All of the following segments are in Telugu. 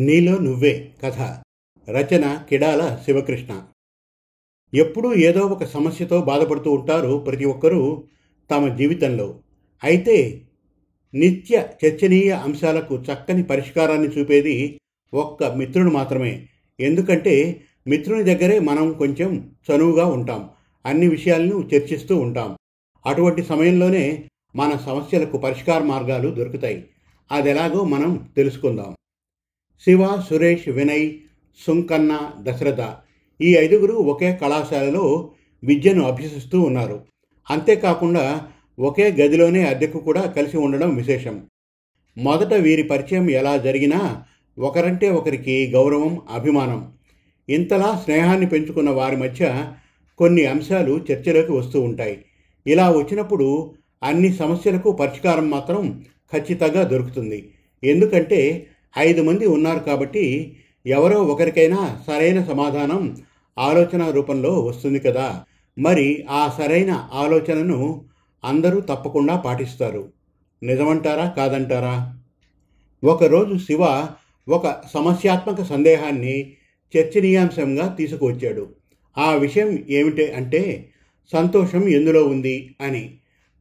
నీలో నువ్వే కథ. రచన కిడాల శివకృష్ణ. ఎప్పుడూ ఏదో ఒక సమస్యతో బాధపడుతూ ఉంటారు ప్రతి ఒక్కరూ తమ జీవితంలో. అయితే నిత్య చర్చనీయ అంశాలకు చక్కని పరిష్కారాన్ని చూపేది ఒక్క మిత్రుడు మాత్రమే. ఎందుకంటే మిత్రుని దగ్గరే మనం కొంచెం చనువుగా ఉంటాం. అన్ని విషయాలను చర్చిస్తూ ఉంటాం. అటువంటి సమయంలోనే మన సమస్యలకు పరిష్కార మార్గాలు దొరుకుతాయి. అది ఎలాగో మనం తెలుసుకుందాం. శివ సురేష్ వినయ్ సుంకన్న దశరథ ఈ ఐదుగురు ఒకే కళాశాలలో విద్యను అభ్యసిస్తూ ఉన్నారు. అంతేకాకుండా ఒకే గదిలోనే అద్దెకు కూడా కలిసి ఉండడం విశేషం. మొదట వీరి పరిచయం ఎలా జరిగినా ఒకరంటే ఒకరికి గౌరవం అభిమానం. ఇంతలా స్నేహాన్ని పెంచుకున్న వారి మధ్య కొన్ని అంశాలు చర్చలోకి వస్తూ ఉంటాయి. ఇలా వచ్చినప్పుడు అన్ని సమస్యలకు పరిష్కారం మాత్రం ఖచ్చితంగా దొరుకుతుంది. ఎందుకంటే ఐదు మంది ఉన్నారు కాబట్టి ఎవరో ఒకరికైనా సరైన సమాధానం ఆలోచన రూపంలో వస్తుంది కదా. మరి ఆ సరైన ఆలోచనను అందరూ తప్పకుండా పాటిస్తారు. నిజమంటారా? కాదంటారా? ఒకరోజు శివ ఒక సమస్యాత్మక సందేహాన్ని చర్చనీయాంశంగా తీసుకువచ్చాడు. ఆ విషయం ఏమిటి అంటే సంతోషం ఎందులో ఉంది అని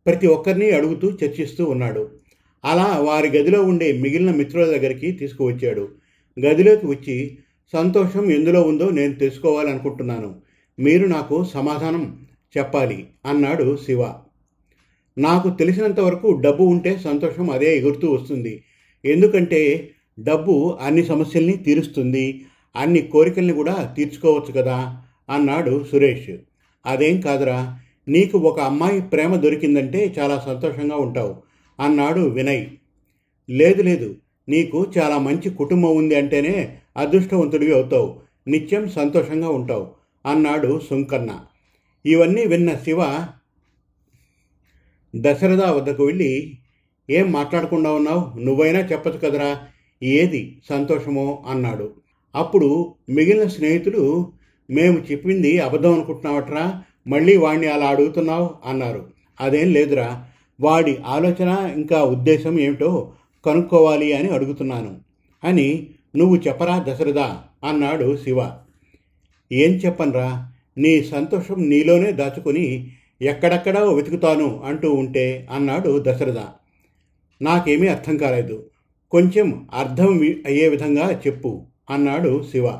ప్రతి ఒక్కరిని అడుగుతూ చర్చిస్తూ ఉన్నాడు. అలా వారి గదిలో ఉండే మిగిలిన మిత్రుల దగ్గరికి తీసుకువచ్చాడు. గదిలోకి వచ్చి సంతోషం ఎందులో ఉందో నేను తెలుసుకోవాలనుకుంటున్నాను. మీరు నాకు సమాధానం చెప్పాలి అన్నాడు శివ. నాకు తెలిసినంత వరకు డబ్బు ఉంటే సంతోషం అదే ఎగురుతూ వస్తుంది. ఎందుకంటే డబ్బు అన్ని సమస్యల్ని తీరుస్తుంది. అన్ని కోరికల్ని కూడా తీర్చుకోవచ్చు కదా అన్నాడు సురేష్. అదేం కాదురా. నీకు ఒక అమ్మాయి ప్రేమ దొరికిందంటే చాలా సంతోషంగా ఉంటావు. అన్నాడు వినయ్. లేదు లేదు నీకు చాలా మంచి కుటుంబం ఉంది అంటేనే అదృష్టవంతుడివి అవుతావు. నిత్యం సంతోషంగా ఉంటావు అన్నాడు సుంకన్న. ఇవన్నీ విన్న శివ దశరథ వద్దకు వెళ్ళి ఏం మాట్లాడకుండా ఉన్నావు? నువ్వైనా చెప్పచ్చు కదరా ఏది సంతోషమో అన్నాడు. అప్పుడు మిగిలిన స్నేహితులు మేము చెప్పింది అబద్ధం అనుకుంటున్నావట్రా మళ్ళీ వాణ్ణి అలా అడుగుతున్నావు అన్నారు. అదేం లేదురా వాడి ఆలోచన ఇంకా ఉద్దేశం ఏమిటో కనుక్కోవాలి అని అడుగుతున్నాను. అని నువ్వు చెప్పరా దశరథ? అన్నాడు శివ. ఏం చెప్పనరా? నీ సంతోషం నీలోనే దాచుకొని ఎక్కడెక్కడో వెతుకుతాను అంటూ ఉంటే అన్నాడు దశరథ. నాకేమీ అర్థం కాలేదు. కొంచెం అర్థం అయ్యే విధంగా చెప్పు అన్నాడు శివ.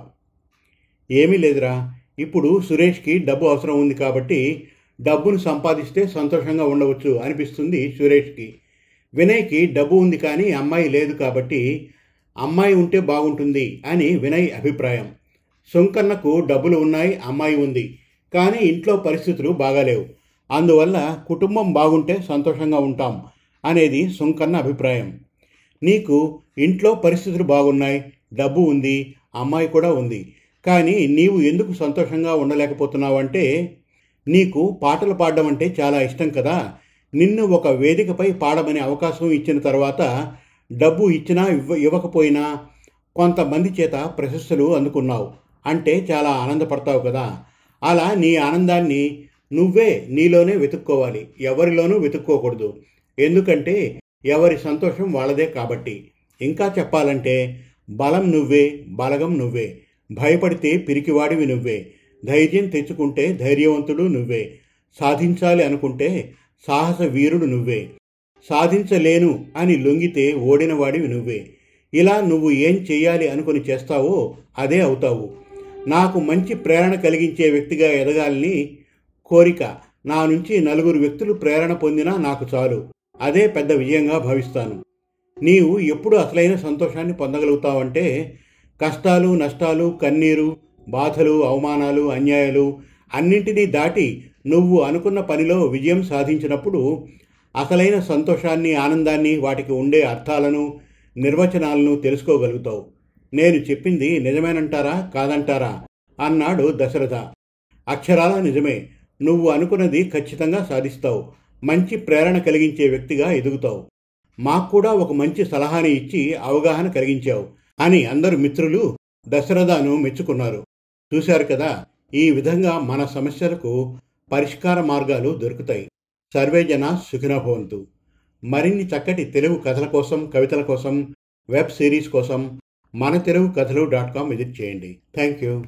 ఏమీ లేదురా. ఇప్పుడు సురేష్కి డబ్బు అవసరం ఉంది కాబట్టి డబ్బును సంపాదిస్తే సంతోషంగా ఉండవచ్చు అనిపిస్తుంది సురేష్కి. వినయ్కి డబ్బు ఉంది కానీ అమ్మాయి లేదు కాబట్టి అమ్మాయి ఉంటే బాగుంటుంది అని వినయ్ అభిప్రాయం. సుంకన్నకు డబ్బులు ఉన్నాయి అమ్మాయి ఉంది. కానీ ఇంట్లో పరిస్థితులు బాగాలేవు. అందువల్ల కుటుంబం బాగుంటే సంతోషంగా ఉంటాం అనేది సుంకన్న అభిప్రాయం. నీకు ఇంట్లో పరిస్థితులు బాగున్నాయి డబ్బు ఉంది అమ్మాయి కూడా ఉంది. కానీ నీవు ఎందుకు సంతోషంగా ఉండలేకపోతున్నావంటే నీకు పాటలు పాడడం అంటే చాలా ఇష్టం కదా? నిన్ను ఒక వేదికపై పాడమనే అవకాశం ఇచ్చిన తర్వాత డబ్బు ఇచ్చినా ఇవ్వ ఇవ్వకపోయినా కొంతమంది చేత ప్రశస్సులు అందుకున్నావు. అంటే చాలా ఆనందపడతావు కదా? అలా నీ ఆనందాన్ని నువ్వే నీలోనే వెతుక్కోవాలి. ఎవరిలోనూ వెతుక్కోకూడదు. ఎందుకంటే ఎవరి సంతోషం వాళ్ళదే కాబట్టి. ఇంకా చెప్పాలంటే బలం నువ్వే బలగం నువ్వే. భయపడితే పిరికివాడివి నువ్వే. ధైర్యం తెచ్చుకుంటే ధైర్యవంతుడు నువ్వే. సాధించాలి అనుకుంటే సాహస వీరుడు నువ్వే. సాధించలేను అని లొంగితే ఓడినవాడివి నువ్వే. ఇలా నువ్వు ఏం చేయాలి అనుకుని చేస్తావో అదే అవుతావు. నాకు మంచి ప్రేరణ కలిగించే వ్యక్తిగా ఎదగాలని కోరిక. నా నుంచి నలుగురు వ్యక్తులు ప్రేరణ పొందినా నాకు చాలు. అదే పెద్ద విజయంగా భావిస్తాను. నీవు ఎప్పుడు అసలైన సంతోషాన్ని పొందగలుగుతావంటే కష్టాలు నష్టాలు కన్నీరు బాధలు అవమానాలు అన్యాయాలు అన్నింటినీ దాటి నువ్వు అనుకున్న పనిలో విజయం సాధించినప్పుడు అసలైన సంతోషాన్ని ఆనందాన్ని వాటికి ఉండే అర్థాలను నిర్వచనాలను తెలుసుకోగలుగుతావు. నేను చెప్పింది నిజమేనంటారా? కాదంటారా? అన్నాడు దశరథ. అక్షరాల నిజమే. నువ్వు అనుకున్నది ఖచ్చితంగా సాధిస్తావు. మంచి ప్రేరణ కలిగించే వ్యక్తిగా ఎదుగుతావు. మాకు కూడా ఒక మంచి సలహాని ఇచ్చి అవగాహన కలిగించావు అని అందరు మిత్రులు దశరథను మెచ్చుకున్నారు. చూశారు కదా? ఈ విధంగా మన సమస్యలకు పరిష్కార మార్గాలు దొరుకుతాయి. సర్వేజన సుఖినభవంతు. మరిన్ని చక్కటి తెలుగు కథల కోసం కవితల కోసం వెబ్ సిరీస్ కోసం మన తెలుగు కథలు డాట్ కామ్ విజిట్ చేయండి. Thank you